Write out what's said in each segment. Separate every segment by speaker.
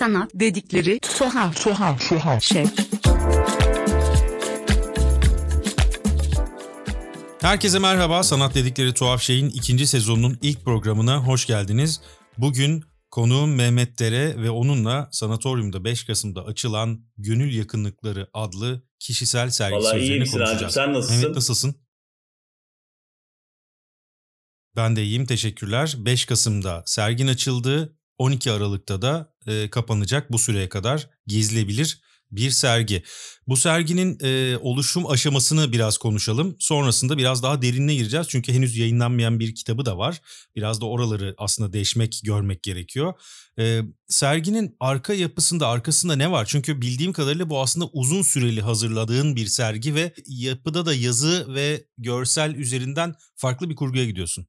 Speaker 1: Sanat dedikleri tuhaf tuhaf tuhaf şey.
Speaker 2: Herkese merhaba. Sanat dedikleri tuhaf şeyin ikinci sezonunun ilk programına hoş geldiniz. Bugün konuğum Mehmet Dere ve onunla Sanatoryum'da 5 Kasım'da açılan Gönül Yakınlıkları adlı kişisel sergisi
Speaker 3: Vallahi
Speaker 2: üzerine
Speaker 3: misin
Speaker 2: konuşacağız.
Speaker 3: Hacım? Sen nasılsın?
Speaker 2: Mehmet nasılsın? Ben de iyiyim teşekkürler. 5 Kasım'da sergin açıldı. 12 Aralık'ta da e, kapanacak bu süreye kadar gezilebilir bir sergi. Bu serginin e, oluşum aşamasını biraz konuşalım. Sonrasında biraz daha derinine gireceğiz. Çünkü henüz yayınlanmayan bir kitabı da var. Biraz da oraları aslında deşmek, görmek gerekiyor. E, serginin arka yapısında, arkasında ne var? Çünkü bildiğim kadarıyla bu aslında uzun süreli hazırladığın bir sergi ve yapıda da yazı ve görsel üzerinden farklı bir kurguya gidiyorsun.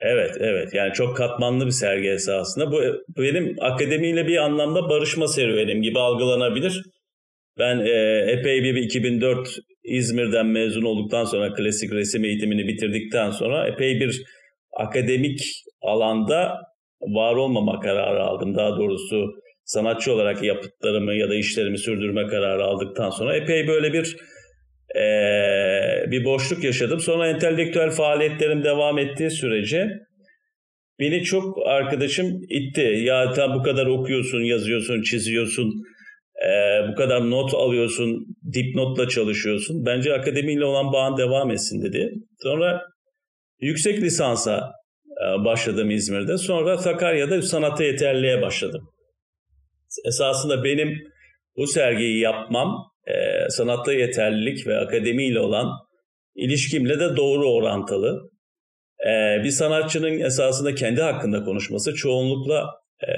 Speaker 3: Evet, evet. Yani çok katmanlı bir sergi esasında. Bu benim akademiyle bir anlamda barışma serüvenim gibi algılanabilir. Ben e, epey bir 2004 İzmir'den mezun olduktan sonra klasik resim eğitimini bitirdikten sonra epey bir akademik alanda var olmama kararı aldım. Daha doğrusu sanatçı olarak yapıtlarımı ya da işlerimi sürdürme kararı aldıktan sonra epey böyle bir e, bir boşluk yaşadım. Sonra entelektüel faaliyetlerim devam ettiği sürece beni çok arkadaşım itti. Ya tam bu kadar okuyorsun, yazıyorsun, çiziyorsun, e, bu kadar not alıyorsun, dipnotla çalışıyorsun. Bence akademiyle olan bağın devam etsin dedi. Sonra yüksek lisansa e, başladım İzmir'de. Sonra Sakarya'da sanata yeterliğe başladım. Esasında benim bu sergiyi yapmam e, sanatta yeterlilik ve akademiyle olan ilişkimle de doğru orantılı. E, bir sanatçının esasında kendi hakkında konuşması çoğunlukla e,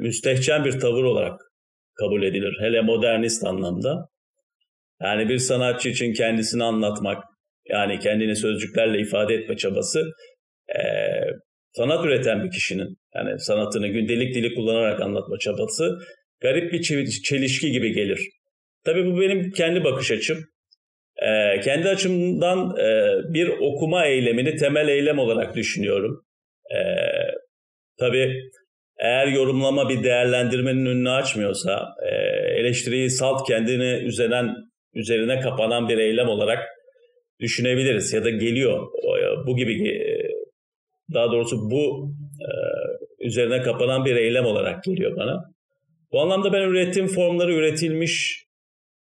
Speaker 3: müstehcen bir tavır olarak kabul edilir. Hele modernist anlamda. Yani bir sanatçı için kendisini anlatmak, yani kendini sözcüklerle ifade etme çabası e, sanat üreten bir kişinin, yani sanatını gündelik dili kullanarak anlatma çabası garip bir çelişki gibi gelir. Tabii bu benim kendi bakış açım. Ee, kendi açımdan e, bir okuma eylemini temel eylem olarak düşünüyorum. Ee, tabii eğer yorumlama bir değerlendirmenin önünü açmıyorsa, e, eleştiriyi salt kendini üzerinden üzerine kapanan bir eylem olarak düşünebiliriz ya da geliyor bu gibi e, daha doğrusu bu e, üzerine kapanan bir eylem olarak geliyor bana. Bu anlamda ben ürettiğim formları üretilmiş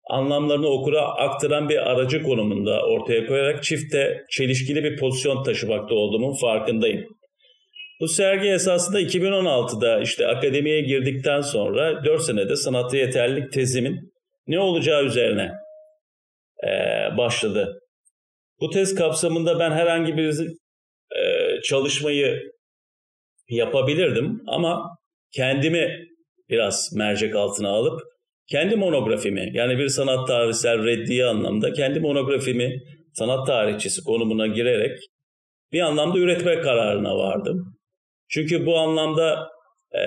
Speaker 3: anlamlarını okura aktaran bir aracı konumunda ortaya koyarak çifte çelişkili bir pozisyon taşımakta olduğumun farkındayım. Bu sergi esasında 2016'da işte akademiye girdikten sonra 4 senede sanatta yeterlilik tezimin ne olacağı üzerine e, başladı. Bu tez kapsamında ben herhangi bir e, çalışmayı yapabilirdim ama kendimi biraz mercek altına alıp kendi monografimi yani bir sanat tarihsel reddiye anlamda kendi monografimi sanat tarihçisi konumuna girerek bir anlamda üretme kararına vardım. Çünkü bu anlamda e,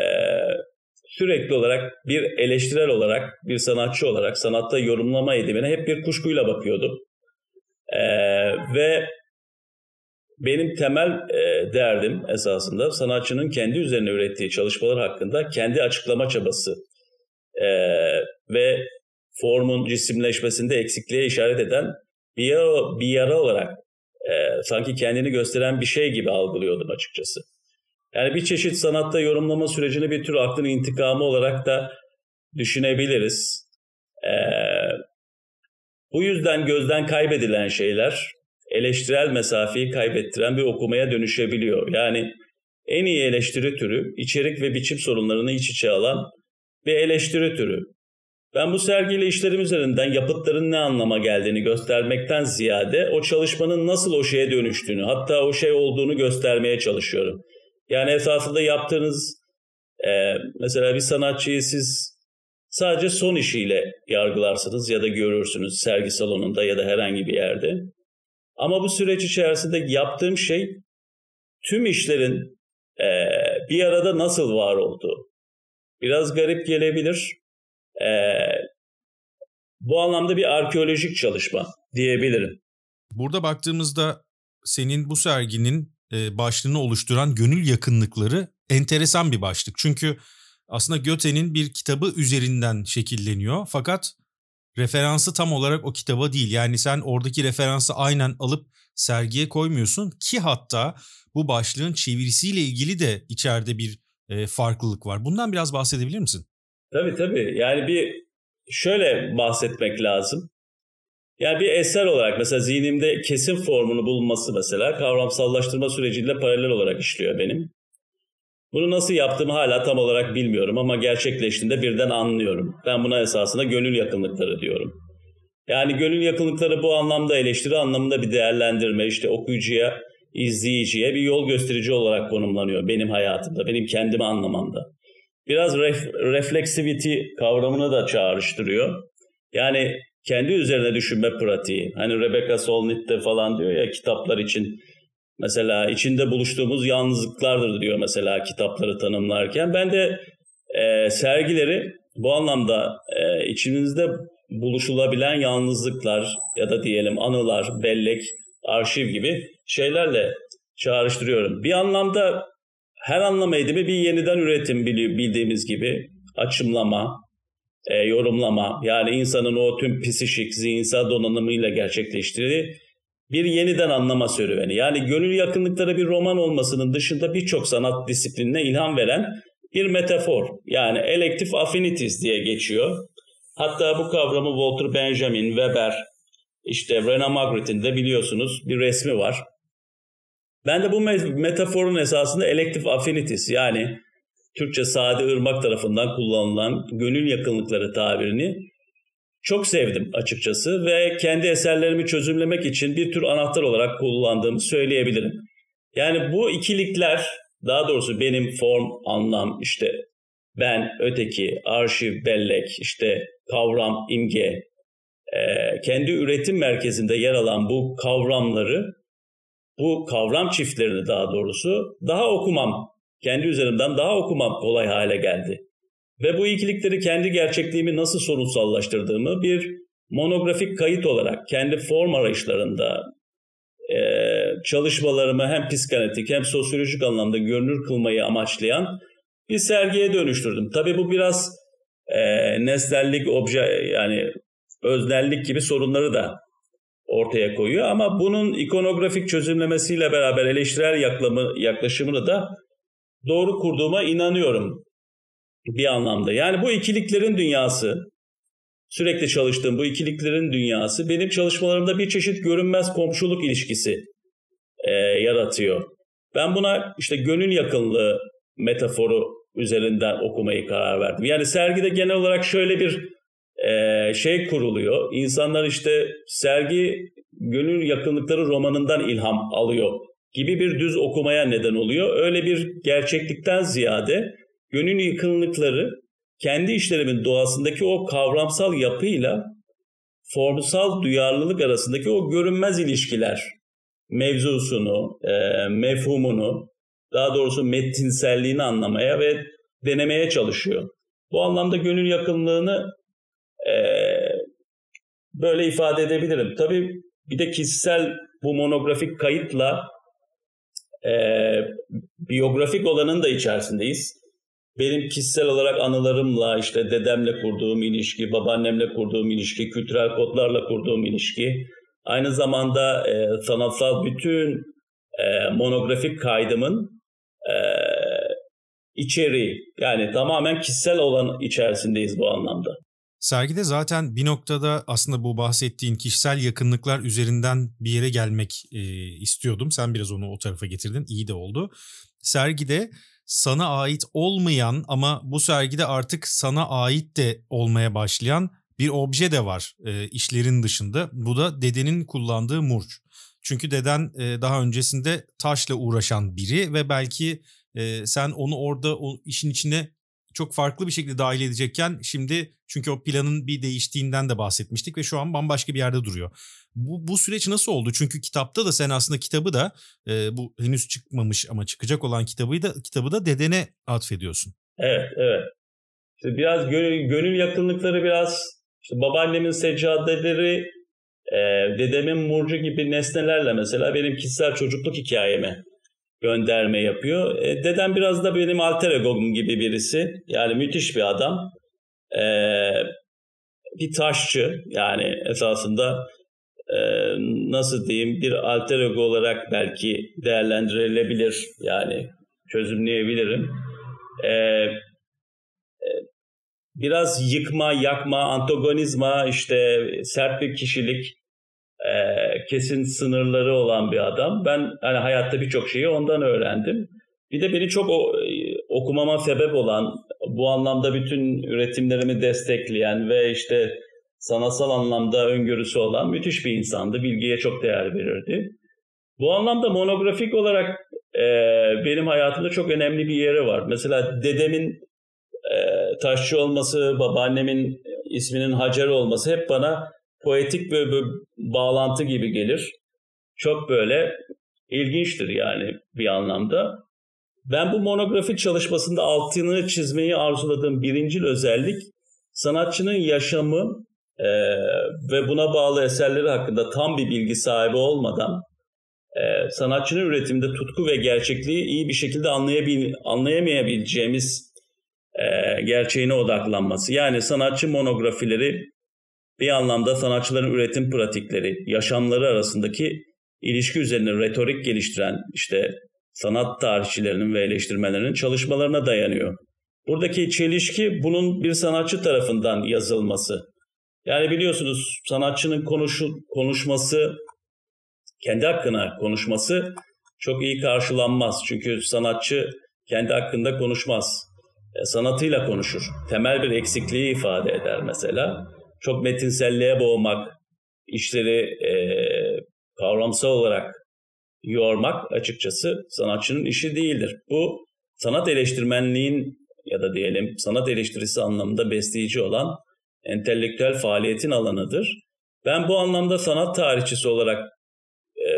Speaker 3: sürekli olarak bir eleştirel olarak, bir sanatçı olarak sanatta yorumlama edimine hep bir kuşkuyla bakıyordum. E, ve benim temel e, derdim esasında sanatçının kendi üzerine ürettiği çalışmalar hakkında kendi açıklama çabası e, ve formun cisimleşmesinde eksikliğe işaret eden bir yara, bir yara olarak e, sanki kendini gösteren bir şey gibi algılıyordum açıkçası. Yani bir çeşit sanatta yorumlama sürecini bir tür aklın intikamı olarak da düşünebiliriz. Ee, bu yüzden gözden kaybedilen şeyler eleştirel mesafeyi kaybettiren bir okumaya dönüşebiliyor. Yani en iyi eleştiri türü içerik ve biçim sorunlarını iç içe alan bir eleştiri türü. Ben bu sergiyle işlerim üzerinden yapıtların ne anlama geldiğini göstermekten ziyade o çalışmanın nasıl o şeye dönüştüğünü hatta o şey olduğunu göstermeye çalışıyorum. Yani esasında yaptığınız e, mesela bir sanatçıyı siz sadece son işiyle yargılarsınız ya da görürsünüz sergi salonunda ya da herhangi bir yerde. Ama bu süreç içerisinde yaptığım şey tüm işlerin e, bir arada nasıl var olduğu. Biraz garip gelebilir. E, bu anlamda bir arkeolojik çalışma diyebilirim.
Speaker 2: Burada baktığımızda senin bu serginin e, başlığını oluşturan gönül yakınlıkları enteresan bir başlık. Çünkü aslında Göte'nin bir kitabı üzerinden şekilleniyor. Fakat referansı tam olarak o kitaba değil. Yani sen oradaki referansı aynen alıp sergiye koymuyorsun ki hatta bu başlığın çevirisiyle ilgili de içeride bir e, farklılık var. Bundan biraz bahsedebilir misin?
Speaker 3: Tabii tabii. Yani bir şöyle bahsetmek lazım. Yani bir eser olarak mesela zihnimde kesin formunu bulunması mesela kavramsallaştırma süreciyle paralel olarak işliyor benim. Bunu nasıl yaptığımı hala tam olarak bilmiyorum ama gerçekleştiğinde birden anlıyorum. Ben buna esasında gönül yakınlıkları diyorum. Yani gönül yakınlıkları bu anlamda eleştiri anlamında bir değerlendirme, işte okuyucuya, izleyiciye bir yol gösterici olarak konumlanıyor benim hayatımda, benim kendimi anlamamda. Biraz ref, reflexivity kavramını da çağrıştırıyor. Yani kendi üzerine düşünme pratiği. Hani Rebecca Solnit de falan diyor ya kitaplar için mesela içinde buluştuğumuz yalnızlıklardır diyor mesela kitapları tanımlarken. Ben de e, sergileri bu anlamda e, içimizde buluşulabilen yalnızlıklar ya da diyelim anılar, bellek, arşiv gibi şeylerle çağrıştırıyorum. Bir anlamda her anlam eğitimi bir yeniden üretim bildiğimiz gibi açımlama, e, yorumlama yani insanın o tüm psişik, zihinsel donanımıyla gerçekleştirdiği bir yeniden anlama serüveni. Yani gönül yakınlıkları bir roman olmasının dışında birçok sanat disiplinine ilham veren bir metafor. Yani elective affinities diye geçiyor. Hatta bu kavramı Walter Benjamin, Weber, işte Rena Magritte'in de biliyorsunuz bir resmi var. Ben de bu metaforun esasında elective affinities yani Türkçe Sade Irmak tarafından kullanılan gönül yakınlıkları tabirini çok sevdim açıkçası ve kendi eserlerimi çözümlemek için bir tür anahtar olarak kullandığımı söyleyebilirim. Yani bu ikilikler daha doğrusu benim form, anlam, işte ben, öteki, arşiv, bellek, işte kavram, imge, kendi üretim merkezinde yer alan bu kavramları, bu kavram çiftlerini daha doğrusu daha okumam, kendi üzerimden daha okumam kolay hale geldi. Ve bu ikilikleri kendi gerçekliğimi nasıl sorunsallaştırdığımı bir monografik kayıt olarak kendi form arayışlarında e, çalışmalarımı hem psikanalitik hem sosyolojik anlamda görünür kılmayı amaçlayan bir sergiye dönüştürdüm. Tabii bu biraz e, nesnellik, obje yani öznellik gibi sorunları da ortaya koyuyor. Ama bunun ikonografik çözümlemesiyle beraber eleştirel yaklamı, yaklaşımını da doğru kurduğuma inanıyorum bir anlamda. Yani bu ikiliklerin dünyası, sürekli çalıştığım bu ikiliklerin dünyası benim çalışmalarımda bir çeşit görünmez komşuluk ilişkisi e, yaratıyor. Ben buna işte gönül yakınlığı metaforu üzerinden okumayı karar verdim. Yani sergide genel olarak şöyle bir e, şey kuruluyor. İnsanlar işte sergi gönül yakınlıkları romanından ilham alıyor gibi bir düz okumaya neden oluyor. Öyle bir gerçeklikten ziyade gönül yakınlıkları kendi işlerimin doğasındaki o kavramsal yapıyla formsal duyarlılık arasındaki o görünmez ilişkiler mevzusunu, e, mefhumunu, daha doğrusu metinselliğini anlamaya ve denemeye çalışıyor. Bu anlamda gönül yakınlığını böyle ifade edebilirim. Tabii bir de kişisel bu monografik kayıtla e, biyografik olanın da içerisindeyiz. Benim kişisel olarak anılarımla, işte dedemle kurduğum ilişki, babaannemle kurduğum ilişki, kültürel kodlarla kurduğum ilişki, aynı zamanda e, sanatsal bütün e, monografik kaydımın e, içeriği. Yani tamamen kişisel olan içerisindeyiz bu anlamda.
Speaker 2: Sergide zaten bir noktada aslında bu bahsettiğin kişisel yakınlıklar üzerinden bir yere gelmek e, istiyordum. Sen biraz onu o tarafa getirdin. İyi de oldu. Sergide sana ait olmayan ama bu sergide artık sana ait de olmaya başlayan bir obje de var e, işlerin dışında. Bu da dedenin kullandığı murç. Çünkü deden e, daha öncesinde taşla uğraşan biri ve belki e, sen onu orada o işin içine çok farklı bir şekilde dahil edecekken şimdi çünkü o planın bir değiştiğinden de bahsetmiştik ve şu an bambaşka bir yerde duruyor. Bu, bu süreç nasıl oldu? Çünkü kitapta da sen aslında kitabı da e, bu henüz çıkmamış ama çıkacak olan kitabı da kitabı da dedene atfediyorsun.
Speaker 3: Evet, evet. İşte biraz gönül, gönül yakınlıkları biraz işte babaannemin seccadeleri, e, dedemin murcu gibi nesnelerle mesela benim kişisel çocukluk hikayeme gönderme yapıyor. E, dedem biraz da benim alter egom gibi birisi. Yani müthiş bir adam. E, bir taşçı yani esasında e, nasıl diyeyim bir alter ego olarak belki değerlendirilebilir. Yani çözümleyebilirim. E, e, biraz yıkma, yakma, antagonizma, işte sert bir kişilik, e, kesin sınırları olan bir adam. Ben hani hayatta birçok şeyi ondan öğrendim. Bir de beni çok o, okumama sebep olan, bu anlamda bütün üretimlerimi destekleyen ve işte sanatsal anlamda öngörüsü olan müthiş bir insandı. Bilgiye çok değer verirdi. Bu anlamda monografik olarak e, benim hayatımda çok önemli bir yeri var. Mesela dedemin e, taşçı olması, babaannemin isminin Hacer olması hep bana poetik bir, bir bağlantı gibi gelir. Çok böyle ilginçtir yani bir anlamda. Ben bu monografik çalışmasında altını çizmeyi arzuladığım birincil özellik sanatçının yaşamı e, ve buna bağlı eserleri hakkında tam bir bilgi sahibi olmadan e, sanatçının üretimde tutku ve gerçekliği iyi bir şekilde anlayabil, anlayamayabileceğimiz e, gerçeğine odaklanması. Yani sanatçı monografileri bir anlamda sanatçıların üretim pratikleri, yaşamları arasındaki ilişki üzerine retorik geliştiren işte sanat tarihçilerinin ve eleştirmenlerinin çalışmalarına dayanıyor. Buradaki çelişki bunun bir sanatçı tarafından yazılması. Yani biliyorsunuz sanatçının konuşu, konuşması, kendi hakkına konuşması çok iyi karşılanmaz. Çünkü sanatçı kendi hakkında konuşmaz. E, sanatıyla konuşur. Temel bir eksikliği ifade eder mesela. Çok metinselliğe boğmak, işleri e, kavramsal olarak yormak açıkçası sanatçının işi değildir. Bu sanat eleştirmenliğin ya da diyelim sanat eleştirisi anlamında besleyici olan entelektüel faaliyetin alanıdır. Ben bu anlamda sanat tarihçisi olarak e,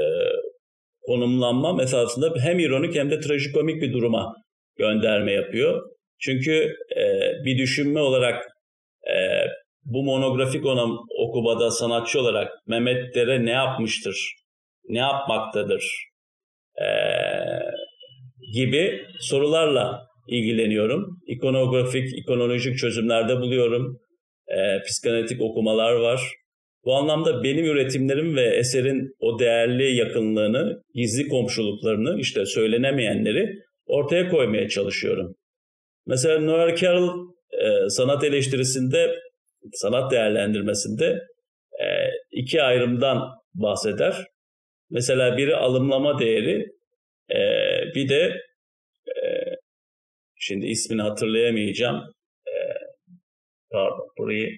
Speaker 3: konumlanmam esasında hem ironik hem de trajikomik bir duruma gönderme yapıyor. Çünkü e, bir düşünme olarak e, bu monografik ona, okumada sanatçı olarak Mehmet Dere ne yapmıştır, ne yapmaktadır e, gibi sorularla ilgileniyorum. İkonografik, ikonolojik çözümlerde buluyorum e, psikanalitik okumalar var. Bu anlamda benim üretimlerim ve eserin o değerli yakınlığını, gizli komşuluklarını, işte söylenemeyenleri ortaya koymaya çalışıyorum. Mesela Noel Carroll e, sanat eleştirisinde, sanat değerlendirmesinde e, iki ayrımdan bahseder. Mesela biri alımlama değeri, e, bir de e, şimdi ismini hatırlayamayacağım pardon burayı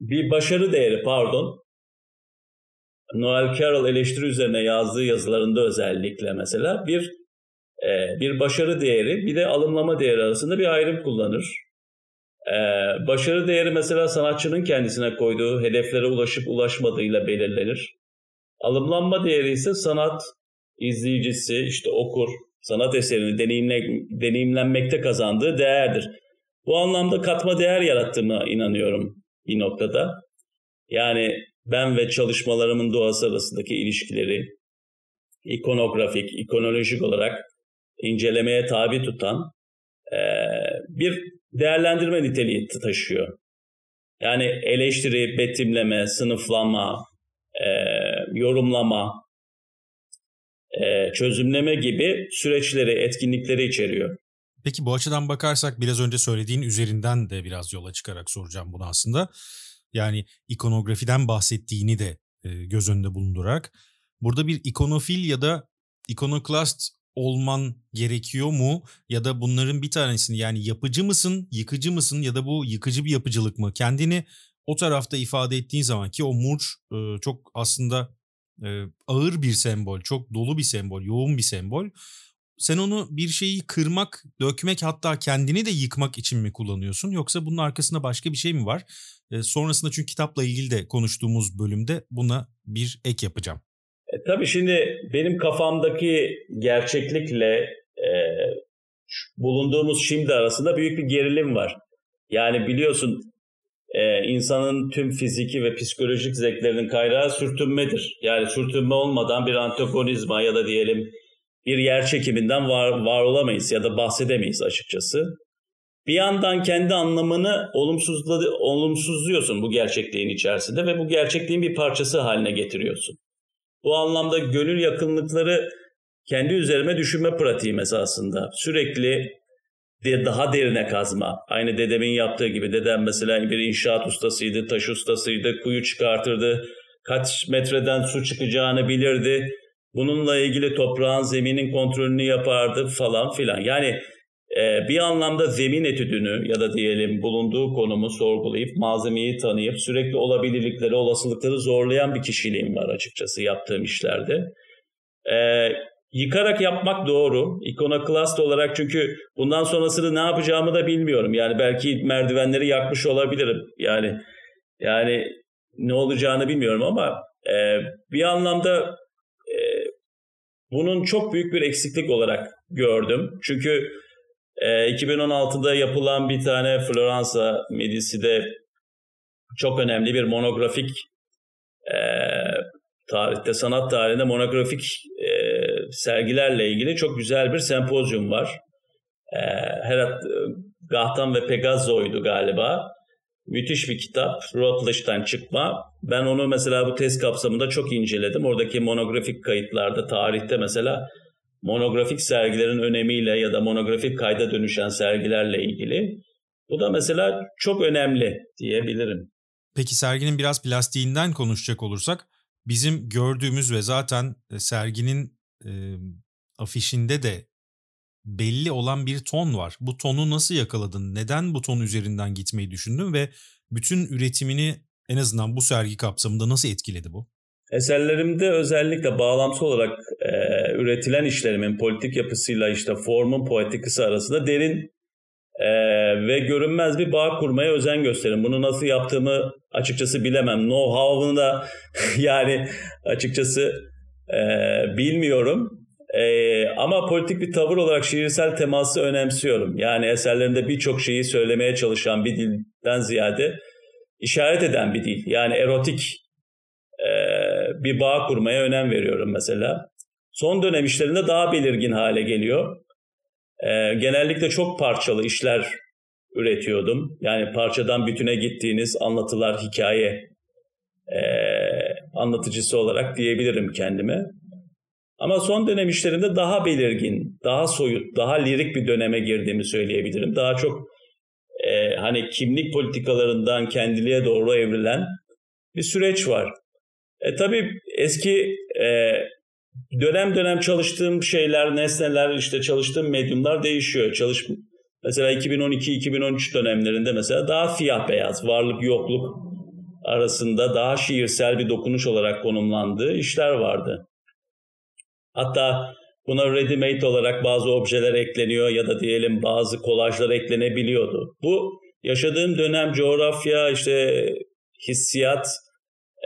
Speaker 3: bir başarı değeri pardon Noel Carroll eleştiri üzerine yazdığı yazılarında özellikle mesela bir bir başarı değeri bir de alımlama değeri arasında bir ayrım kullanır. E, başarı değeri mesela sanatçının kendisine koyduğu hedeflere ulaşıp ulaşmadığıyla belirlenir. Alımlanma değeri ise sanat izleyicisi işte okur sanat eserini deneyimle, deneyimlenmekte kazandığı değerdir. Bu anlamda katma değer yarattığına inanıyorum bir noktada. Yani ben ve çalışmalarımın doğası arasındaki ilişkileri ikonografik, ikonolojik olarak incelemeye tabi tutan e, bir değerlendirme niteliği taşıyor. Yani eleştiri, betimleme, sınıflama, e, yorumlama, e, çözümleme gibi süreçleri, etkinlikleri içeriyor.
Speaker 2: Peki bu açıdan bakarsak biraz önce söylediğin üzerinden de biraz yola çıkarak soracağım bunu aslında. Yani ikonografiden bahsettiğini de e, göz önünde bulundurarak burada bir ikonofil ya da ikonoklast olman gerekiyor mu? Ya da bunların bir tanesini yani yapıcı mısın, yıkıcı mısın ya da bu yıkıcı bir yapıcılık mı? Kendini o tarafta ifade ettiğin zaman ki o murç e, çok aslında e, ağır bir sembol, çok dolu bir sembol, yoğun bir sembol sen onu bir şeyi kırmak, dökmek hatta kendini de yıkmak için mi kullanıyorsun? Yoksa bunun arkasında başka bir şey mi var? E, sonrasında çünkü kitapla ilgili de konuştuğumuz bölümde buna bir ek yapacağım.
Speaker 3: E, tabii şimdi benim kafamdaki gerçeklikle e, bulunduğumuz şimdi arasında büyük bir gerilim var. Yani biliyorsun e, insanın tüm fiziki ve psikolojik zevklerinin kaynağı sürtünmedir. Yani sürtünme olmadan bir antagonizma ya da diyelim bir yer çekiminden var, var olamayız ya da bahsedemeyiz açıkçası. Bir yandan kendi anlamını olumsuzladı, olumsuzluyorsun bu gerçekliğin içerisinde ve bu gerçekliğin bir parçası haline getiriyorsun. Bu anlamda gönül yakınlıkları kendi üzerime düşünme pratiğim esasında. Sürekli daha derine kazma. Aynı dedemin yaptığı gibi. Dedem mesela bir inşaat ustasıydı, taş ustasıydı, kuyu çıkartırdı. Kaç metreden su çıkacağını bilirdi. Bununla ilgili toprağın, zeminin kontrolünü yapardı falan filan. Yani bir anlamda zemin etüdünü ya da diyelim bulunduğu konumu sorgulayıp malzemeyi tanıyıp sürekli olabilirlikleri, olasılıkları zorlayan bir kişiliğim var açıkçası yaptığım işlerde. E, yıkarak yapmak doğru. İkonoklast olarak çünkü bundan sonrasını ne yapacağımı da bilmiyorum. Yani belki merdivenleri yakmış olabilirim. Yani yani ne olacağını bilmiyorum ama e, bir anlamda e, bunun çok büyük bir eksiklik olarak gördüm. Çünkü e, 2016'da yapılan bir tane Floransa Medisi'de çok önemli bir monografik e, tarihte, sanat tarihinde monografik e, sergilerle ilgili çok güzel bir sempozyum var. E, Herat Gahtan ve Pegazo'ydu galiba. Müthiş bir kitap. Routledge'den çıkma. Ben onu mesela bu test kapsamında çok inceledim. Oradaki monografik kayıtlarda, tarihte mesela monografik sergilerin önemiyle ya da monografik kayda dönüşen sergilerle ilgili. Bu da mesela çok önemli diyebilirim.
Speaker 2: Peki serginin biraz plastiğinden konuşacak olursak bizim gördüğümüz ve zaten e, serginin e, afişinde de belli olan bir ton var. Bu tonu nasıl yakaladın? Neden bu ton üzerinden gitmeyi düşündün ve bütün üretimini en azından bu sergi kapsamında nasıl etkiledi bu?
Speaker 3: Eserlerimde özellikle bağlantısı olarak e, üretilen işlerimin politik yapısıyla işte formun poetikası arasında derin e, ve görünmez bir bağ kurmaya özen gösterin. Bunu nasıl yaptığımı açıkçası bilemem. Know-how'ını da yani açıkçası e, bilmiyorum. E, ama politik bir tavır olarak şiirsel teması önemsiyorum. Yani eserlerinde birçok şeyi söylemeye çalışan bir dilden ziyade işaret eden bir dil. Yani erotik bir bağ kurmaya önem veriyorum mesela. Son dönem işlerinde daha belirgin hale geliyor. E, genellikle çok parçalı işler üretiyordum. Yani parçadan bütüne gittiğiniz anlatılar, hikaye e, anlatıcısı olarak diyebilirim kendime. Ama son dönem işlerinde daha belirgin, daha soyut, daha lirik bir döneme girdiğimi söyleyebilirim. Daha çok e, hani kimlik politikalarından kendiliğe doğru evrilen bir süreç var. E, tabii eski e, dönem dönem çalıştığım şeyler, nesneler, işte çalıştığım medyumlar değişiyor. Çalış mesela 2012-2013 dönemlerinde mesela daha siyah beyaz, varlık yokluk arasında daha şiirsel bir dokunuş olarak konumlandığı işler vardı. Hatta buna ready-made olarak bazı objeler ekleniyor ya da diyelim bazı kolajlar eklenebiliyordu. Bu yaşadığım dönem coğrafya, işte hissiyat,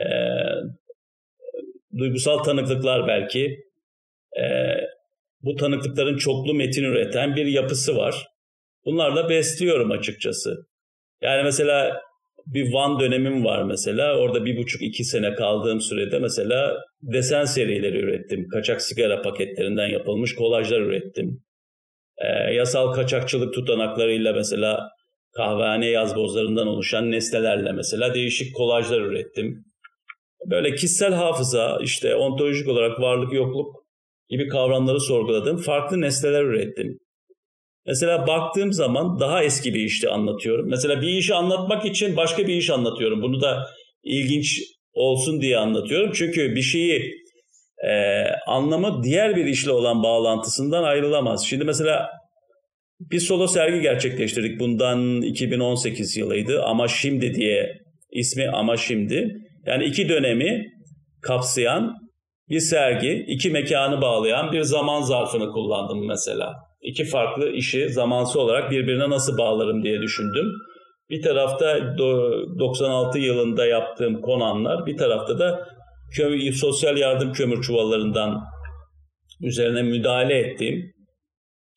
Speaker 3: e, duygusal tanıklıklar belki. E, bu tanıklıkların çoklu metin üreten bir yapısı var. Bunlarla besliyorum açıkçası. Yani mesela bir Van dönemim var mesela. Orada bir buçuk iki sene kaldığım sürede mesela desen serileri ürettim. Kaçak sigara paketlerinden yapılmış kolajlar ürettim. E, yasal kaçakçılık tutanaklarıyla mesela kahvehane yazbozlarından oluşan nesnelerle mesela değişik kolajlar ürettim. Böyle kişisel hafıza, işte ontolojik olarak varlık yokluk gibi kavramları sorguladığım farklı nesneler ürettim. Mesela baktığım zaman daha eski bir işti anlatıyorum. Mesela bir işi anlatmak için başka bir iş anlatıyorum. Bunu da ilginç olsun diye anlatıyorum. Çünkü bir şeyi e, anlamı diğer bir işle olan bağlantısından ayrılamaz. Şimdi mesela bir solo sergi gerçekleştirdik. Bundan 2018 yılıydı. Ama şimdi diye ismi ama şimdi. Yani iki dönemi kapsayan bir sergi, iki mekanı bağlayan bir zaman zarfını kullandım mesela. İki farklı işi zamansı olarak birbirine nasıl bağlarım diye düşündüm. Bir tarafta 96 yılında yaptığım konanlar, bir tarafta da kömür, sosyal yardım kömür çuvallarından üzerine müdahale ettiğim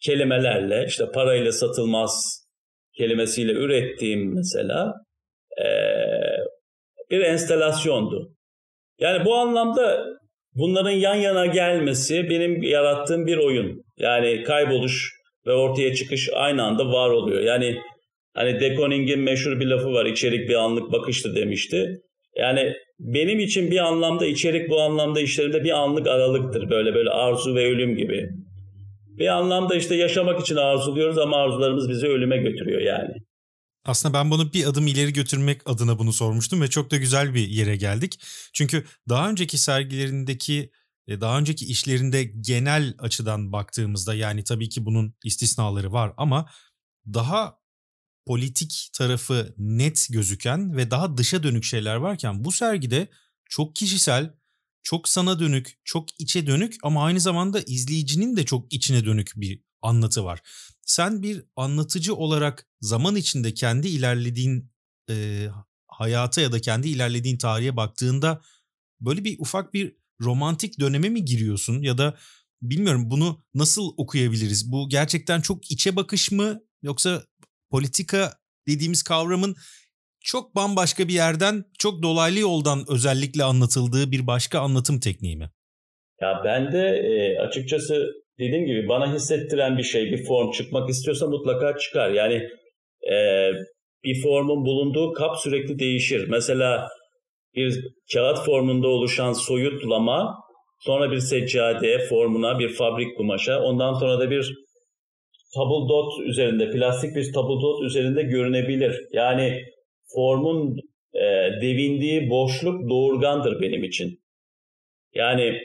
Speaker 3: kelimelerle, işte parayla satılmaz kelimesiyle ürettiğim mesela bir enstalasyondu. Yani bu anlamda bunların yan yana gelmesi benim yarattığım bir oyun. Yani kayboluş ve ortaya çıkış aynı anda var oluyor. Yani hani De Koning'in meşhur bir lafı var. İçerik bir anlık bakıştı demişti. Yani benim için bir anlamda içerik bu anlamda işlerimde bir anlık aralıktır. Böyle böyle arzu ve ölüm gibi. Bir anlamda işte yaşamak için arzuluyoruz ama arzularımız bizi ölüme götürüyor yani.
Speaker 2: Aslında ben bunu bir adım ileri götürmek adına bunu sormuştum ve çok da güzel bir yere geldik. Çünkü daha önceki sergilerindeki e, daha önceki işlerinde genel açıdan baktığımızda yani tabii ki bunun istisnaları var ama daha politik tarafı net gözüken ve daha dışa dönük şeyler varken bu sergide çok kişisel, çok sana dönük, çok içe dönük ama aynı zamanda izleyicinin de çok içine dönük bir anlatı var. Sen bir anlatıcı olarak zaman içinde kendi ilerlediğin e, hayata ya da kendi ilerlediğin tarihe baktığında böyle bir ufak bir romantik döneme mi giriyorsun ya da bilmiyorum bunu nasıl okuyabiliriz? Bu gerçekten çok içe bakış mı yoksa politika dediğimiz kavramın çok bambaşka bir yerden, çok dolaylı yoldan özellikle anlatıldığı bir başka anlatım tekniği mi?
Speaker 3: Ya ben de e, açıkçası dediğim gibi bana hissettiren bir şey, bir form çıkmak istiyorsa mutlaka çıkar. Yani e, bir formun bulunduğu kap sürekli değişir. Mesela bir kağıt formunda oluşan soyutlama, sonra bir seccade formuna, bir fabrik kumaşa, ondan sonra da bir tabul dot üzerinde, plastik bir tabul dot üzerinde görünebilir. Yani formun e, devindiği boşluk doğurgandır benim için. Yani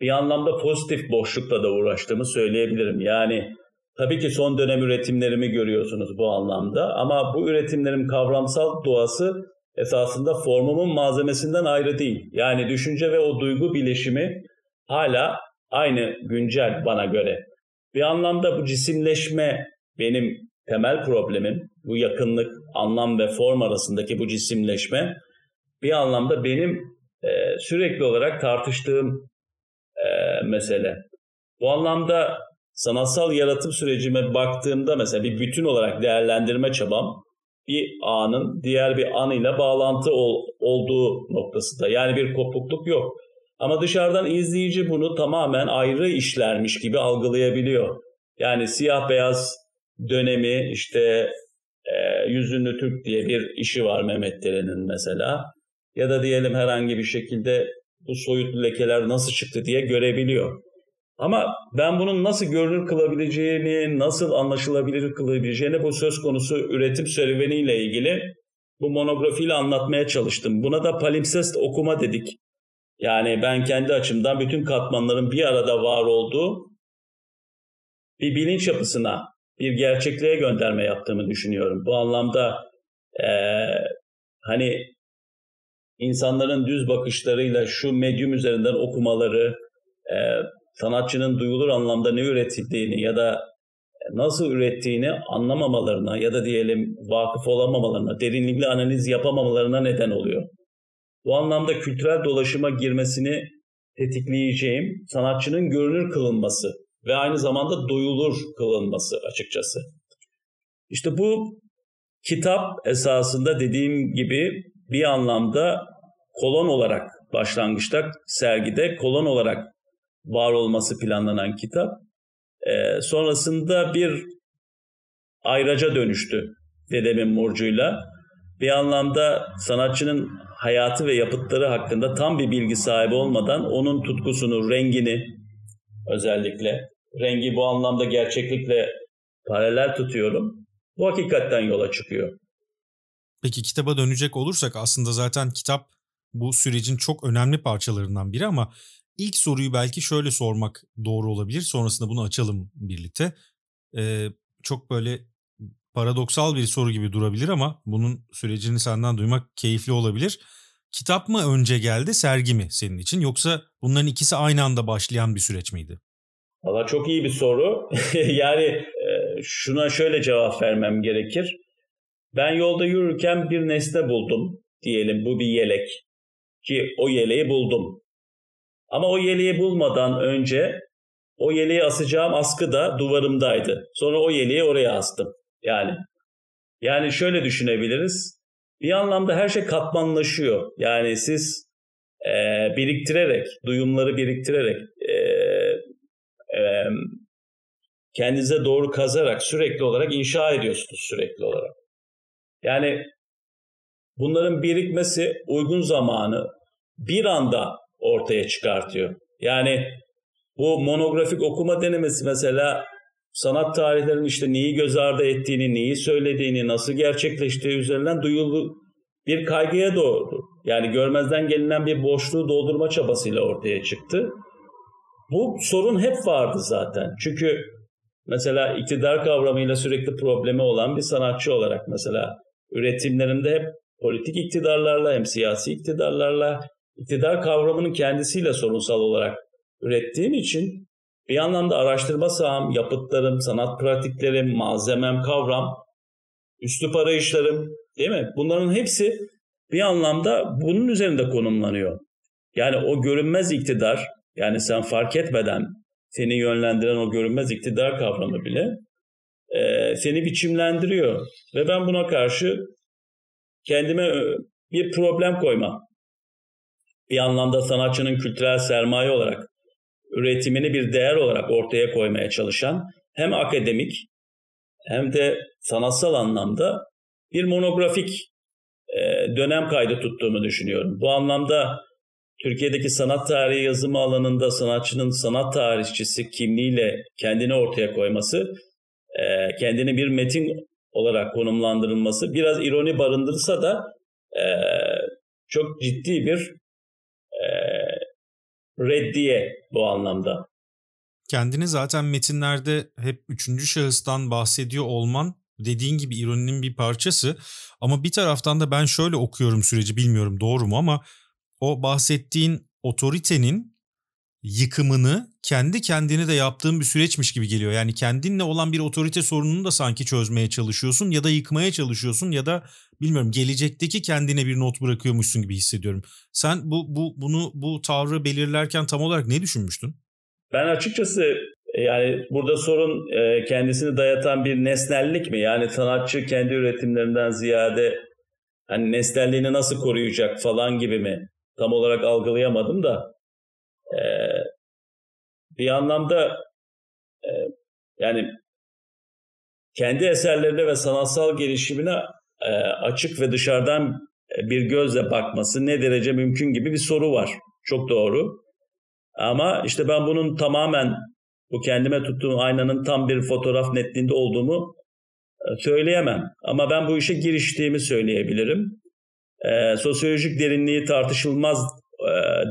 Speaker 3: bir anlamda pozitif boşlukla da uğraştığımı söyleyebilirim. Yani tabii ki son dönem üretimlerimi görüyorsunuz bu anlamda ama bu üretimlerin kavramsal doğası esasında formumun malzemesinden ayrı değil. Yani düşünce ve o duygu bileşimi hala aynı güncel bana göre. Bir anlamda bu cisimleşme benim temel problemim. Bu yakınlık, anlam ve form arasındaki bu cisimleşme bir anlamda benim e, sürekli olarak tartıştığım mesele. Bu anlamda sanatsal yaratım sürecime baktığımda mesela bir bütün olarak değerlendirme çabam bir anın diğer bir anıyla bağlantı ol, olduğu noktasında. Yani bir kopukluk yok. Ama dışarıdan izleyici bunu tamamen ayrı işlermiş gibi algılayabiliyor. Yani siyah beyaz dönemi işte e, Yüzünlü Türk diye bir işi var Mehmet Deren'in mesela. Ya da diyelim herhangi bir şekilde bu soyutlu lekeler nasıl çıktı diye görebiliyor. Ama ben bunun nasıl görünür kılabileceğini, nasıl anlaşılabilir kılabileceğini bu söz konusu üretim serüveniyle ilgili bu monografiyle anlatmaya çalıştım. Buna da palimpsest okuma dedik. Yani ben kendi açımdan bütün katmanların bir arada var olduğu bir bilinç yapısına, bir gerçekliğe gönderme yaptığımı düşünüyorum. Bu anlamda e, hani insanların düz bakışlarıyla şu medyum üzerinden okumaları, e, sanatçının duyulur anlamda ne üretildiğini ya da nasıl ürettiğini anlamamalarına ya da diyelim vakıf olamamalarına, derinlikli analiz yapamamalarına neden oluyor. Bu anlamda kültürel dolaşıma girmesini tetikleyeceğim sanatçının görünür kılınması ve aynı zamanda duyulur kılınması açıkçası. İşte bu kitap esasında dediğim gibi bir anlamda kolon olarak başlangıçta sergide kolon olarak var olması planlanan kitap. Ee, sonrasında bir ayraca dönüştü dedemin murcuyla. Bir anlamda sanatçının hayatı ve yapıtları hakkında tam bir bilgi sahibi olmadan onun tutkusunu, rengini özellikle, rengi bu anlamda gerçeklikle paralel tutuyorum. Bu hakikatten yola çıkıyor.
Speaker 2: Peki kitaba dönecek olursak aslında zaten kitap bu sürecin çok önemli parçalarından biri ama ilk soruyu belki şöyle sormak doğru olabilir. Sonrasında bunu açalım birlikte. Ee, çok böyle paradoksal bir soru gibi durabilir ama bunun sürecini senden duymak keyifli olabilir. Kitap mı önce geldi, sergi mi senin için yoksa bunların ikisi aynı anda başlayan bir süreç miydi?
Speaker 3: Valla çok iyi bir soru. yani şuna şöyle cevap vermem gerekir. Ben yolda yürürken bir nesne buldum diyelim bu bir yelek ki o yeleği buldum. Ama o yeleği bulmadan önce o yeleği asacağım askı da duvarımdaydı. Sonra o yeleği oraya astım. Yani yani şöyle düşünebiliriz. Bir anlamda her şey katmanlaşıyor. Yani siz e, biriktirerek, duyumları biriktirerek, e, e, kendinize doğru kazarak sürekli olarak inşa ediyorsunuz sürekli olarak. Yani bunların birikmesi uygun zamanı bir anda ortaya çıkartıyor. Yani bu monografik okuma denemesi mesela sanat tarihlerinin işte neyi göz ardı ettiğini, neyi söylediğini, nasıl gerçekleştiği üzerinden duyulu bir kaygıya doğru. Yani görmezden gelinen bir boşluğu doldurma çabasıyla ortaya çıktı. Bu sorun hep vardı zaten. Çünkü mesela iktidar kavramıyla sürekli problemi olan bir sanatçı olarak mesela üretimlerimde hep politik iktidarlarla hem siyasi iktidarlarla iktidar kavramının kendisiyle sorunsal olarak ürettiğim için bir anlamda araştırma saham, yapıtlarım, sanat pratiklerim, malzemem, kavram, üslup arayışlarım değil mi? Bunların hepsi bir anlamda bunun üzerinde konumlanıyor. Yani o görünmez iktidar, yani sen fark etmeden seni yönlendiren o görünmez iktidar kavramı bile e, seni biçimlendiriyor. Ve ben buna karşı kendime e, bir problem koyma. Bir anlamda sanatçının kültürel sermaye olarak üretimini bir değer olarak ortaya koymaya çalışan hem akademik hem de sanatsal anlamda bir monografik e, dönem kaydı tuttuğumu düşünüyorum. Bu anlamda Türkiye'deki sanat tarihi yazımı alanında sanatçının sanat tarihçisi kimliğiyle kendini ortaya koyması, e, kendini bir metin olarak konumlandırılması biraz ironi barındırsa da e, çok ciddi bir reddiye bu anlamda.
Speaker 2: Kendini zaten metinlerde hep üçüncü şahıstan bahsediyor olman dediğin gibi ironinin bir parçası. Ama bir taraftan da ben şöyle okuyorum süreci bilmiyorum doğru mu ama o bahsettiğin otoritenin yıkımını kendi kendine de yaptığın bir süreçmiş gibi geliyor. Yani kendinle olan bir otorite sorununu da sanki çözmeye çalışıyorsun ya da yıkmaya çalışıyorsun ya da bilmiyorum gelecekteki kendine bir not bırakıyormuşsun gibi hissediyorum. Sen bu bu bunu bu tavrı belirlerken tam olarak ne düşünmüştün?
Speaker 3: Ben açıkçası e, yani burada sorun e, kendisini dayatan bir nesnellik mi? Yani sanatçı kendi üretimlerinden ziyade hani nesnelliğini nasıl koruyacak falan gibi mi? Tam olarak algılayamadım da e, bir anlamda yani kendi eserlerine ve sanatsal gelişimine e, açık ve dışarıdan e, bir gözle bakması ne derece mümkün gibi bir soru var. Çok doğru. Ama işte ben bunun tamamen bu kendime tuttuğum aynanın tam bir fotoğraf netliğinde olduğumu e, söyleyemem. Ama ben bu işe giriştiğimi söyleyebilirim. E, sosyolojik derinliği tartışılmaz e,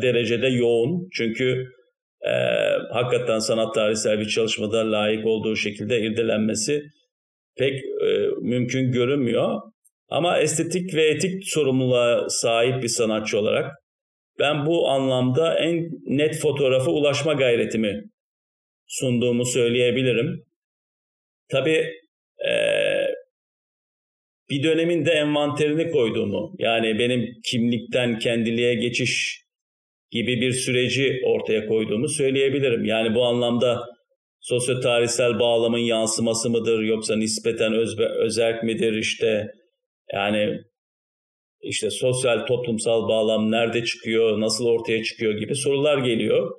Speaker 3: derecede yoğun. Çünkü e, hakikaten sanat tarihsel bir çalışmada layık olduğu şekilde irdelenmesi pek e, mümkün görünmüyor. Ama estetik ve etik sorumluluğa sahip bir sanatçı olarak ben bu anlamda en net fotoğrafa ulaşma gayretimi sunduğumu söyleyebilirim. Tabii e, bir dönemin de envanterini koyduğumu yani benim kimlikten kendiliğe geçiş gibi bir süreci ortaya koyduğumu söyleyebilirim. Yani bu anlamda sosyo-tarihsel bağlamın yansıması mıdır yoksa nispeten özbe, özerk midir işte yani işte sosyal toplumsal bağlam nerede çıkıyor, nasıl ortaya çıkıyor gibi sorular geliyor.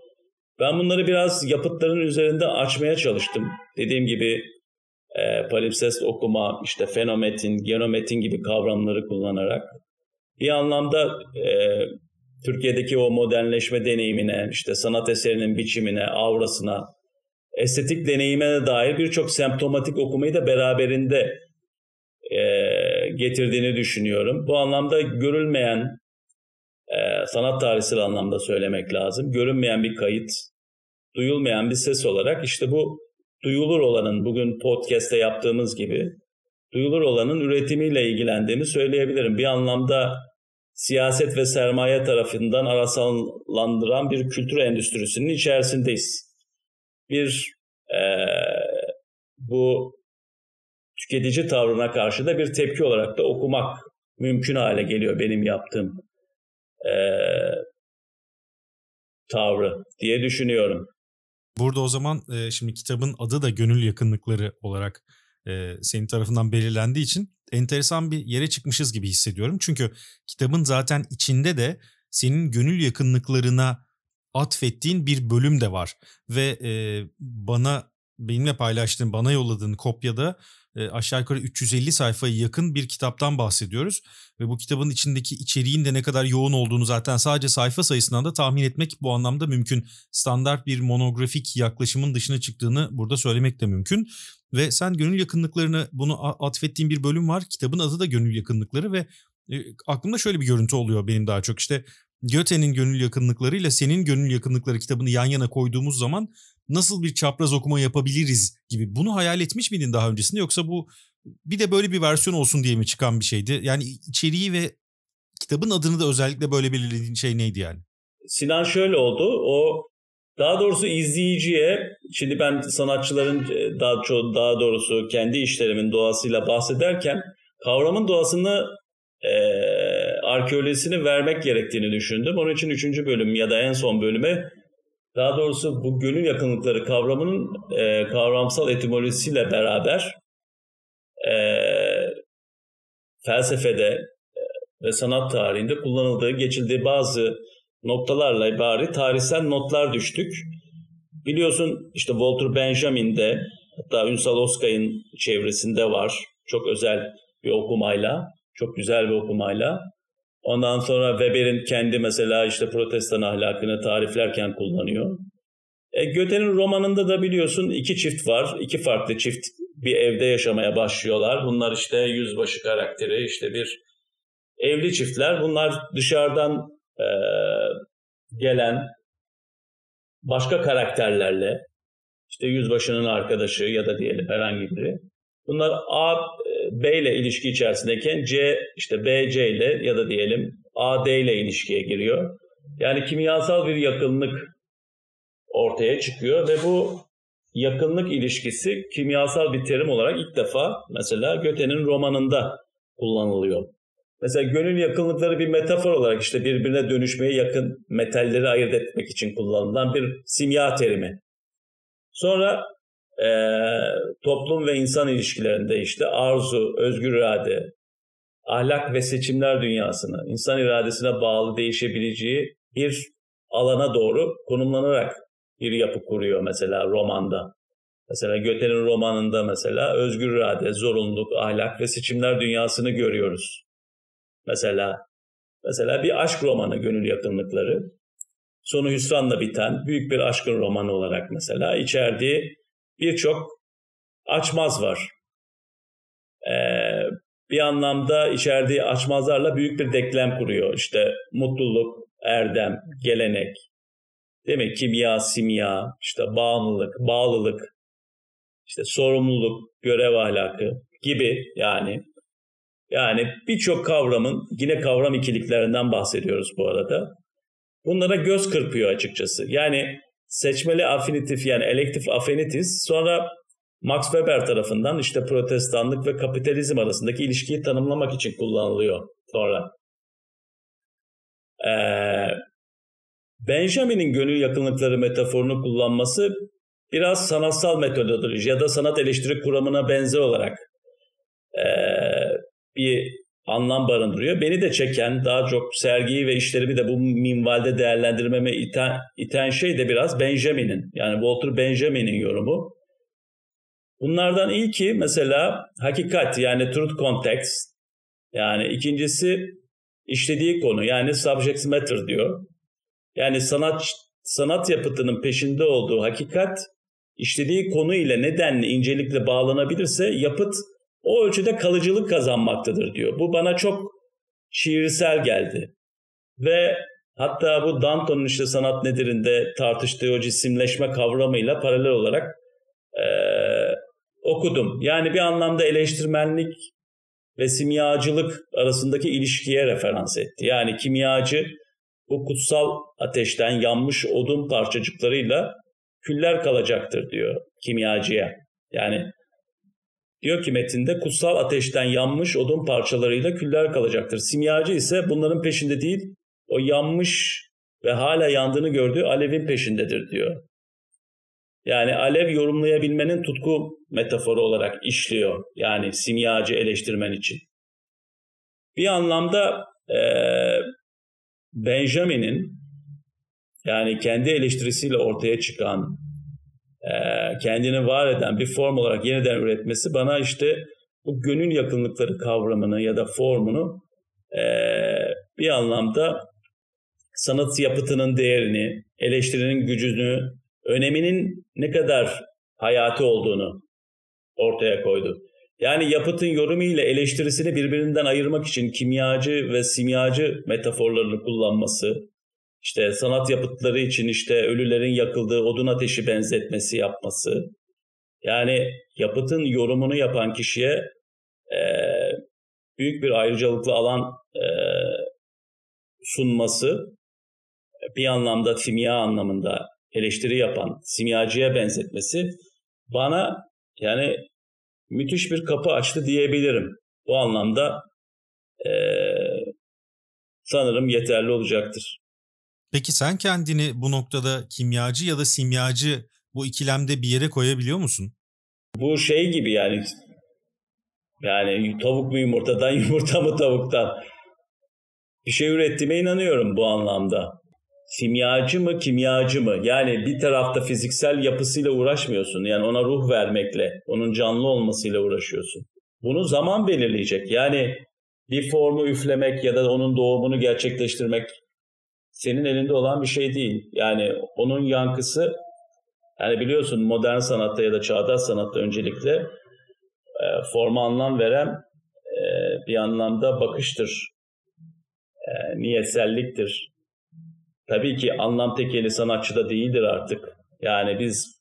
Speaker 3: Ben bunları biraz yapıtların üzerinde açmaya çalıştım. Dediğim gibi e, palimpsest okuma, işte fenometin, genometin gibi kavramları kullanarak bir anlamda e, Türkiye'deki o modernleşme deneyimine, işte sanat eserinin biçimine, aurasına, estetik deneyime dair birçok semptomatik okumayı da beraberinde e, getirdiğini düşünüyorum. Bu anlamda görülmeyen, e, sanat tarihsel anlamda söylemek lazım, görünmeyen bir kayıt, duyulmayan bir ses olarak işte bu duyulur olanın, bugün podcast'te yaptığımız gibi, duyulur olanın üretimiyle ilgilendiğimi söyleyebilirim. Bir anlamda siyaset ve sermaye tarafından arasallandıran bir kültür endüstrisinin içerisindeyiz. Bir e, bu tüketici tavrına karşı da bir tepki olarak da okumak mümkün hale geliyor benim yaptığım e, tavrı diye düşünüyorum.
Speaker 2: Burada o zaman e, şimdi kitabın adı da gönül yakınlıkları olarak e, senin tarafından belirlendiği için enteresan bir yere çıkmışız gibi hissediyorum. Çünkü kitabın zaten içinde de senin gönül yakınlıklarına atfettiğin bir bölüm de var. Ve e, bana benimle paylaştığın, bana yolladığın kopyada e, aşağı yukarı 350 sayfaya yakın bir kitaptan bahsediyoruz. Ve bu kitabın içindeki içeriğin de ne kadar yoğun olduğunu zaten sadece sayfa sayısından da tahmin etmek bu anlamda mümkün. Standart bir monografik yaklaşımın dışına çıktığını burada söylemek de mümkün. Ve sen gönül yakınlıklarını bunu atfettiğin bir bölüm var. Kitabın adı da gönül yakınlıkları ve e, aklımda şöyle bir görüntü oluyor benim daha çok işte Göte'nin gönül yakınlıklarıyla senin gönül yakınlıkları kitabını yan yana koyduğumuz zaman nasıl bir çapraz okuma yapabiliriz gibi. Bunu hayal etmiş miydin daha öncesinde yoksa bu bir de böyle bir versiyon olsun diye mi çıkan bir şeydi? Yani içeriği ve kitabın adını da özellikle böyle belirlediğin şey neydi yani?
Speaker 3: Sinan şöyle oldu. O daha doğrusu izleyiciye şimdi ben sanatçıların e, daha çok daha doğrusu kendi işlerimin doğasıyla bahsederken kavramın doğasını e, arkeolojisini vermek gerektiğini düşündüm. Onun için üçüncü bölüm ya da en son bölüme daha doğrusu bu gönül yakınlıkları kavramının e, kavramsal etimolojisiyle beraber e, felsefede e, ve sanat tarihinde kullanıldığı, geçildiği bazı noktalarla ibari tarihsel notlar düştük. Biliyorsun işte Walter Benjamin'de hatta Ünsal Oskay'ın çevresinde var. Çok özel bir okumayla, çok güzel bir okumayla. Ondan sonra Weber'in kendi mesela işte protestan ahlakını tariflerken kullanıyor. E, Göte'nin romanında da biliyorsun iki çift var. iki farklı çift bir evde yaşamaya başlıyorlar. Bunlar işte yüzbaşı karakteri, işte bir evli çiftler. Bunlar dışarıdan e, gelen başka karakterlerle işte yüzbaşının arkadaşı ya da diyelim herhangi biri. Bunlar A, B ile ilişki içerisindeyken C işte B, C ile ya da diyelim A, D ile ilişkiye giriyor. Yani kimyasal bir yakınlık ortaya çıkıyor ve bu yakınlık ilişkisi kimyasal bir terim olarak ilk defa mesela Göte'nin romanında kullanılıyor. Mesela gönül yakınlıkları bir metafor olarak işte birbirine dönüşmeye yakın metalleri ayırt etmek için kullanılan bir simya terimi. Sonra e, toplum ve insan ilişkilerinde işte arzu, özgür irade, ahlak ve seçimler dünyasını insan iradesine bağlı değişebileceği bir alana doğru konumlanarak bir yapı kuruyor mesela romanda. Mesela Göte'nin romanında mesela özgür irade, zorunluluk, ahlak ve seçimler dünyasını görüyoruz. Mesela mesela bir aşk romanı Gönül Yakınlıkları. Sonu hüsranla biten büyük bir aşkın romanı olarak mesela içerdiği birçok açmaz var. Ee, bir anlamda içerdiği açmazlarla büyük bir denklem kuruyor. İşte mutluluk, erdem, gelenek, değil mi? Kimya, simya, işte bağımlılık, bağlılık, işte sorumluluk, görev ahlakı gibi yani. Yani birçok kavramın yine kavram ikiliklerinden bahsediyoruz bu arada. Bunlara göz kırpıyor açıkçası. Yani seçmeli afinitif yani elektif affinitis sonra Max Weber tarafından işte protestanlık ve kapitalizm arasındaki ilişkiyi tanımlamak için kullanılıyor sonra. Ee, Benjamin'in gönül yakınlıkları metaforunu kullanması biraz sanatsal metodoloji ya da sanat eleştiri kuramına benzer olarak e, bir anlam barındırıyor. Beni de çeken daha çok sergiyi ve işlerimi de bu minvalde değerlendirmeme iten, iten şey de biraz Benjamin'in yani Walter Benjamin'in yorumu. Bunlardan ilki mesela hakikat yani truth context yani ikincisi işlediği konu yani subject matter diyor. Yani sanat sanat yapıtının peşinde olduğu hakikat işlediği konu ile nedenli incelikle bağlanabilirse yapıt o ölçüde kalıcılık kazanmaktadır diyor. Bu bana çok şiirsel geldi. Ve hatta bu Danton'un işte sanat nedirinde tartıştığı o cisimleşme kavramıyla paralel olarak e, okudum. Yani bir anlamda eleştirmenlik ve simyacılık arasındaki ilişkiye referans etti. Yani kimyacı bu kutsal ateşten yanmış odun parçacıklarıyla küller kalacaktır diyor kimyacıya. Yani diyor ki metinde kutsal ateşten yanmış odun parçalarıyla küller kalacaktır. Simyacı ise bunların peşinde değil, o yanmış ve hala yandığını gördüğü alevin peşindedir diyor. Yani alev yorumlayabilmenin tutku metaforu olarak işliyor. Yani simyacı eleştirmen için. Bir anlamda e, Benjamin'in yani kendi eleştirisiyle ortaya çıkan, kendini var eden bir form olarak yeniden üretmesi bana işte bu gönül yakınlıkları kavramını ya da formunu e, bir anlamda sanat yapıtının değerini, eleştirinin gücünü, öneminin ne kadar hayati olduğunu ortaya koydu. Yani yapıtın yorumu ile eleştirisini birbirinden ayırmak için kimyacı ve simyacı metaforlarını kullanması, işte sanat yapıtları için işte ölülerin yakıldığı odun ateşi benzetmesi yapması, yani yapıtın yorumunu yapan kişiye e, büyük bir ayrıcalıklı alan e, sunması, bir anlamda simya anlamında eleştiri yapan simyacıya benzetmesi bana yani müthiş bir kapı açtı diyebilirim. Bu anlamda e, sanırım yeterli olacaktır.
Speaker 2: Peki sen kendini bu noktada kimyacı ya da simyacı bu ikilemde bir yere koyabiliyor musun?
Speaker 3: Bu şey gibi yani yani tavuk mu yumurtadan yumurta mı tavuktan bir şey ürettiğime inanıyorum bu anlamda. Simyacı mı kimyacı mı? Yani bir tarafta fiziksel yapısıyla uğraşmıyorsun. Yani ona ruh vermekle, onun canlı olmasıyla uğraşıyorsun. Bunu zaman belirleyecek. Yani bir formu üflemek ya da onun doğumunu gerçekleştirmek senin elinde olan bir şey değil. Yani onun yankısı yani biliyorsun modern sanatta ya da çağdaş sanatta öncelikle e, forma anlam veren e, bir anlamda bakıştır, e, niyetselliktir. Tabii ki anlam tekeli sanatçıda değildir artık. Yani biz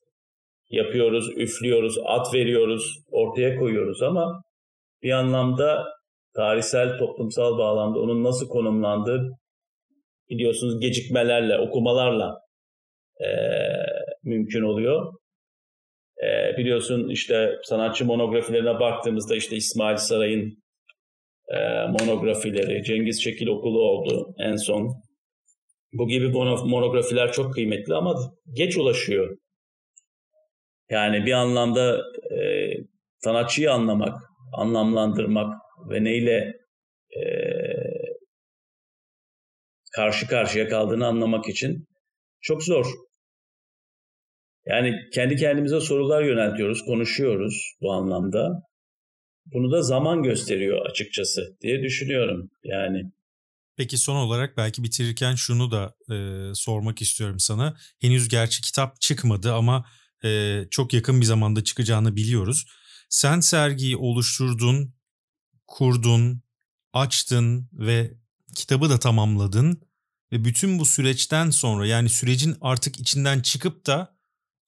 Speaker 3: yapıyoruz, üflüyoruz, at veriyoruz, ortaya koyuyoruz ama bir anlamda tarihsel, toplumsal bağlamda onun nasıl konumlandığı biliyorsunuz gecikmelerle, okumalarla e, mümkün oluyor. E, biliyorsun işte sanatçı monografilerine baktığımızda işte İsmail Saray'ın e, monografileri, Cengiz Çekil Okulu oldu en son. Bu gibi monografiler çok kıymetli ama geç ulaşıyor. Yani bir anlamda e, sanatçıyı anlamak, anlamlandırmak ve neyle e, karşı karşıya kaldığını anlamak için çok zor. Yani kendi kendimize sorular yöneltiyoruz, konuşuyoruz bu anlamda. Bunu da zaman gösteriyor açıkçası diye düşünüyorum yani.
Speaker 2: Peki son olarak belki bitirirken şunu da e, sormak istiyorum sana. Henüz gerçi kitap çıkmadı ama e, çok yakın bir zamanda çıkacağını biliyoruz. Sen sergiyi oluşturdun, kurdun, açtın ve kitabı da tamamladın. Ve bütün bu süreçten sonra yani sürecin artık içinden çıkıp da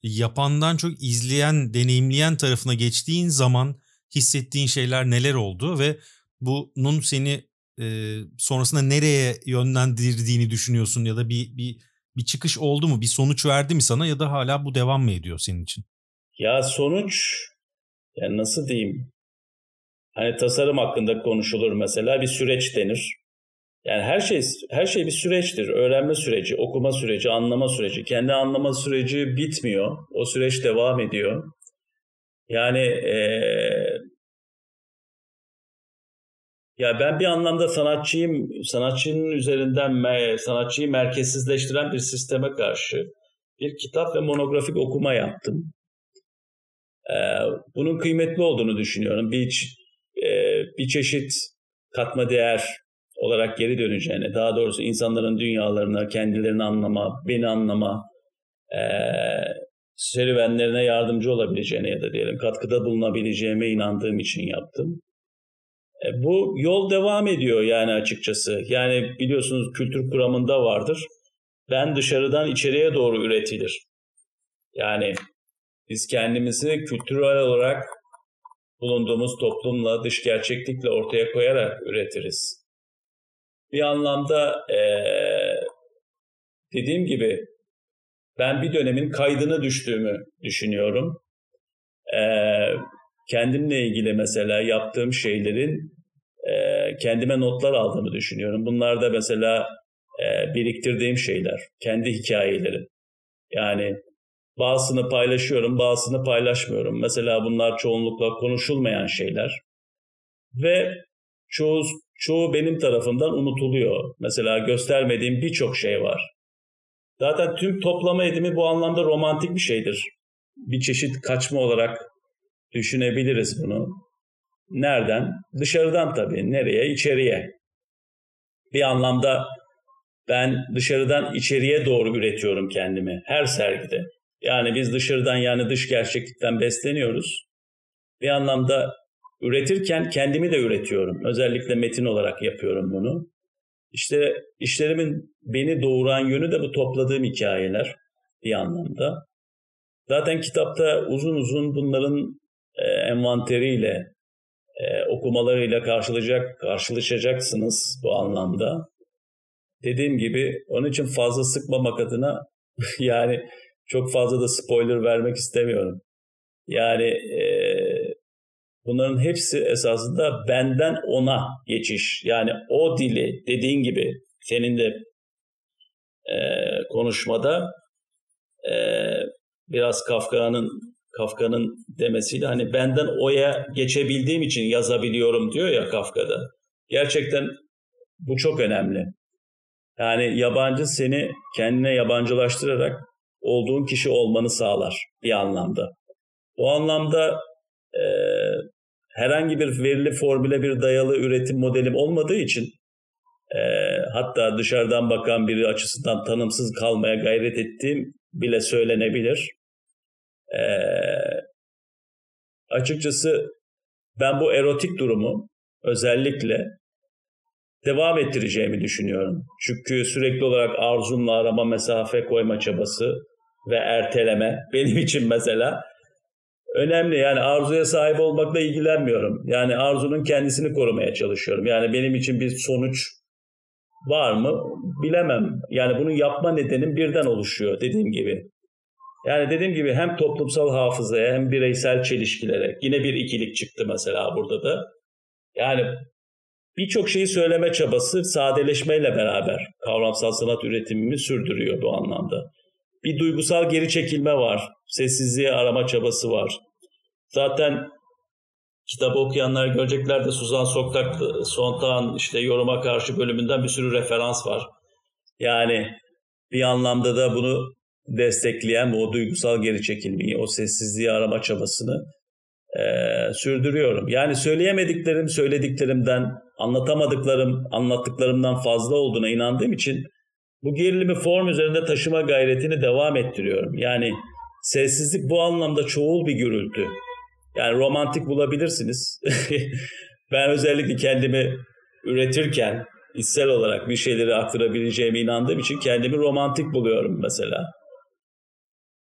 Speaker 2: yapandan çok izleyen, deneyimleyen tarafına geçtiğin zaman hissettiğin şeyler neler oldu ve bunun seni e, sonrasında nereye yönlendirdiğini düşünüyorsun ya da bir bir bir çıkış oldu mu, bir sonuç verdi mi sana ya da hala bu devam mı ediyor senin için?
Speaker 3: Ya sonuç yani nasıl diyeyim? Hani tasarım hakkında konuşulur mesela bir süreç denir. Yani her şey her şey bir süreçtir. Öğrenme süreci, okuma süreci, anlama süreci. Kendi anlama süreci bitmiyor. O süreç devam ediyor. Yani ee, ya ben bir anlamda sanatçıyım, sanatçının üzerinden sanatçıyı merkezsizleştiren bir sisteme karşı bir kitap ve monografik okuma yaptım. Ee, bunun kıymetli olduğunu düşünüyorum. Bir e, bir çeşit katma değer olarak geri döneceğine, daha doğrusu insanların dünyalarına, kendilerini anlama, beni anlama, e, serüvenlerine yardımcı olabileceğine ya da diyelim katkıda bulunabileceğime inandığım için yaptım. E, bu yol devam ediyor yani açıkçası. Yani biliyorsunuz kültür kuramında vardır. Ben dışarıdan içeriye doğru üretilir. Yani biz kendimizi kültürel olarak bulunduğumuz toplumla, dış gerçeklikle ortaya koyarak üretiriz. Bir anlamda ee, dediğim gibi ben bir dönemin kaydını düştüğümü düşünüyorum. Ee, kendimle ilgili mesela yaptığım şeylerin e, kendime notlar aldığımı düşünüyorum. Bunlar da mesela e, biriktirdiğim şeyler, kendi hikayelerim. Yani bazısını paylaşıyorum, bazısını paylaşmıyorum. Mesela bunlar çoğunlukla konuşulmayan şeyler. Ve çoğu çoğu benim tarafımdan unutuluyor. Mesela göstermediğim birçok şey var. Zaten tüm toplama edimi bu anlamda romantik bir şeydir. Bir çeşit kaçma olarak düşünebiliriz bunu. Nereden? Dışarıdan tabii. Nereye? İçeriye. Bir anlamda ben dışarıdan içeriye doğru üretiyorum kendimi her sergide. Yani biz dışarıdan yani dış gerçeklikten besleniyoruz. Bir anlamda üretirken kendimi de üretiyorum. Özellikle metin olarak yapıyorum bunu. İşte işlerimin beni doğuran yönü de bu topladığım hikayeler bir anlamda. Zaten kitapta uzun uzun bunların e, envanteriyle, e, okumalarıyla karşılayacak, karşılaşacaksınız bu anlamda. Dediğim gibi onun için fazla sıkmamak adına yani çok fazla da spoiler vermek istemiyorum. Yani e, bunların hepsi esasında benden ona geçiş. Yani o dili dediğin gibi senin de e, konuşmada e, biraz Kafka'nın Kafka'nın demesiyle hani benden oya geçebildiğim için yazabiliyorum diyor ya Kafka'da. Gerçekten bu çok önemli. Yani yabancı seni kendine yabancılaştırarak olduğun kişi olmanı sağlar bir anlamda. O anlamda e, herhangi bir verili formüle bir dayalı üretim modelim olmadığı için e, hatta dışarıdan bakan biri açısından tanımsız kalmaya gayret ettiğim bile söylenebilir. E, açıkçası ben bu erotik durumu özellikle devam ettireceğimi düşünüyorum. Çünkü sürekli olarak arzumla arama mesafe koyma çabası ve erteleme benim için mesela önemli. Yani arzuya sahip olmakla ilgilenmiyorum. Yani arzunun kendisini korumaya çalışıyorum. Yani benim için bir sonuç var mı bilemem. Yani bunu yapma nedenim birden oluşuyor dediğim gibi. Yani dediğim gibi hem toplumsal hafızaya hem bireysel çelişkilere yine bir ikilik çıktı mesela burada da. Yani birçok şeyi söyleme çabası sadeleşmeyle beraber kavramsal sanat üretimimi sürdürüyor bu anlamda. Bir duygusal geri çekilme var. Sessizliği arama çabası var. Zaten kitabı okuyanlar görecekler de Suzan Soktak, Sontag'ın işte yoruma karşı bölümünden bir sürü referans var. Yani bir anlamda da bunu destekleyen o duygusal geri çekilmeyi, o sessizliği arama çabasını e, sürdürüyorum. Yani söyleyemediklerim söylediklerimden, anlatamadıklarım anlattıklarımdan fazla olduğuna inandığım için bu gerilimi form üzerinde taşıma gayretini devam ettiriyorum. Yani sessizlik bu anlamda çoğul bir gürültü. Yani romantik bulabilirsiniz. ben özellikle kendimi üretirken içsel olarak bir şeyleri aktarabileceğime inandığım için kendimi romantik buluyorum mesela.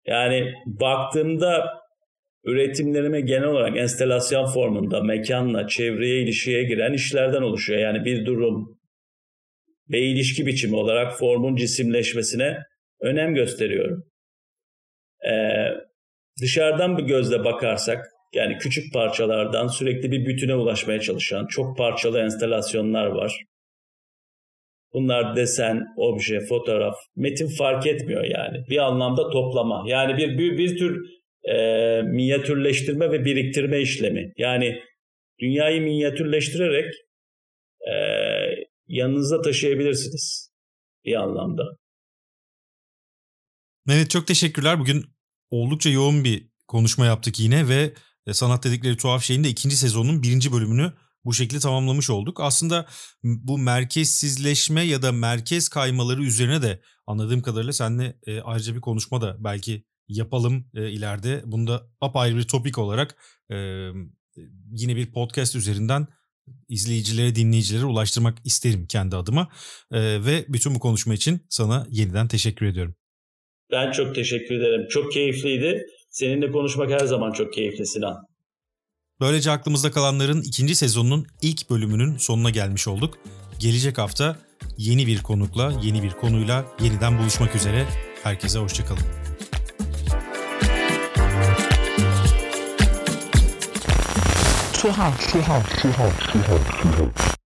Speaker 3: Yani baktığımda üretimlerime genel olarak enstelasyon formunda mekanla, çevreye ilişkiye giren işlerden oluşuyor. Yani bir durum ve ilişki biçimi olarak formun cisimleşmesine önem gösteriyorum. Ee, dışarıdan bir gözle bakarsak yani küçük parçalardan sürekli bir bütüne ulaşmaya çalışan çok parçalı enstalasyonlar var. Bunlar desen, obje, fotoğraf, metin fark etmiyor yani. Bir anlamda toplama. Yani bir bir, bir tür e, minyatürleştirme ve biriktirme işlemi. Yani dünyayı minyatürleştirerek e, yanınızda taşıyabilirsiniz bir anlamda.
Speaker 2: Mehmet çok teşekkürler. Bugün oldukça yoğun bir konuşma yaptık yine ve e, Sanat Dedikleri Tuhaf Şey'in de ikinci sezonun birinci bölümünü bu şekilde tamamlamış olduk. Aslında bu merkezsizleşme ya da merkez kaymaları üzerine de anladığım kadarıyla seninle e, ayrıca bir konuşma da belki yapalım e, ileride. Bunu da apayrı bir topik olarak yine bir podcast üzerinden izleyicilere, dinleyicilere ulaştırmak isterim kendi adıma. Ve bütün bu konuşma için sana yeniden teşekkür ediyorum.
Speaker 3: Ben çok teşekkür ederim. Çok keyifliydi. Seninle konuşmak her zaman çok keyifli Sinan.
Speaker 2: Böylece aklımızda kalanların ikinci sezonunun ilk bölümünün sonuna gelmiş olduk. Gelecek hafta yeni bir konukla, yeni bir konuyla yeniden buluşmak üzere. Herkese hoşçakalın.
Speaker 1: Tuhaf, tuhaf, tuhaf, tuhaf, tuhaf.